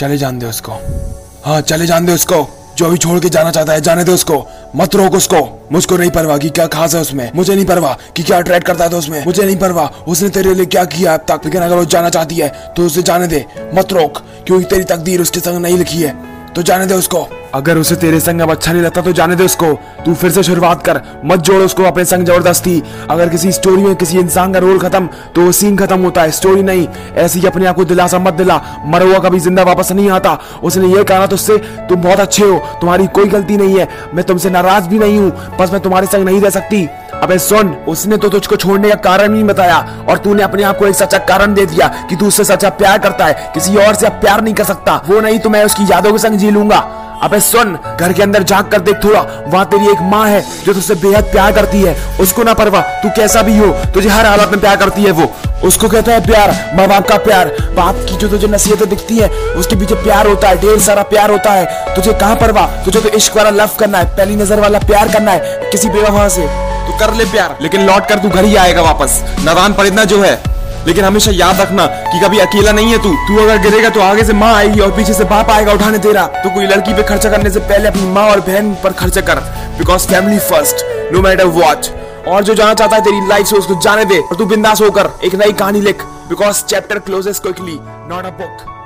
चले जान दे उसको। हाँ चले जान दे उसको। जो भी छोड़ के जाना चाहता है, जाने दे उसको। मत रोक उसको। मुझको नहीं परवाह कि क्या खास है उसमें। मुझे नहीं परवाह कि क्या अट्रैक्ट करता था तो उसमें। मुझे नहीं परवाह। उसने तेरे लिए क्या किया अब तक? लेकिन अगर वो जाना चाहती है तो उसे जाने दे। मत रोक, क्योंकि तेरी तकदीर उसके संग नहीं लिखी है। तो जाने दे उसको। अगर उसे तेरे संग अब अच्छा नहीं लगता तो जाने दे उसको। तू फिर से शुरुआत कर। मत जोड़ उसको अपने संग ज़बरदस्ती। अगर किसी स्टोरी में किसी इंसान का रोल खत्म तो वो सीन खत्म होता है। स्टोरी नहीं। ऐसे ही अपने आप को दिलासा मत दिला। मरा हुआ कभी ज़िंदा वापस नहीं आता। उसने ये कहा तुझसे तुम बहुत अच्छे हो। तुम्हारी कोई गलती नहीं है। मैं तुमसे नाराज़ भी नहीं हूँ। बस मैं तुम्हारे संग नहीं रह सकती। अबे सुन, उसने तो तुझको छोड़ने का कारण नहीं बताया। और तूने अपने आप को एक सच्चा कारण दे दिया कि तू उससे सच्चा प्यार करता है। किसी और से अब प्यार नहीं कर सकता। वो नहीं तो मैं उसकी यादों के संग जी लूँगा। अबे सुन, घर के अंदर झाँक कर देख थोड़ा, वहाँ तेरी एक माँ है जो तुझसे बेहद प्यार करती है। उसको ना परवा तू कैसा भी हो, तुझे हर हालत में प्यार करती है वो। उसको कहता है प्यार, माँ बाप का प्यार। बाप की जो तुझे नसीहतें दिखती है, उसके पीछे प्यार होता है, ढेर सारा प्यार होता है। तुझे कहाँ परवा तुझे तो इश्क वाला, लव करना है, पहली नज़र वाला प्यार करना है, किसी बेवफा से। तू कर ले प्यार, लेकिन लौट कर तू घर ही आएगा वापस। नादान परिंदा जो है लेकिन हमेशा याद रखना कि कभी अकेला नहीं है तू। तू अगर गिरेगा तो आगे से माँ आएगी और पीछे से बाप आएगा उठाने तेरा। तो कोई लड़की पे खर्चा करने से पहले अपनी माँ और बहन पर खर्चा कर। Because family first no matter what और जो जाना चाहता है तेरी लाइफ से, उसको जाने दे और तू बिंदास होकर एक नई कहानी लिख। Because chapter closes quickly not a book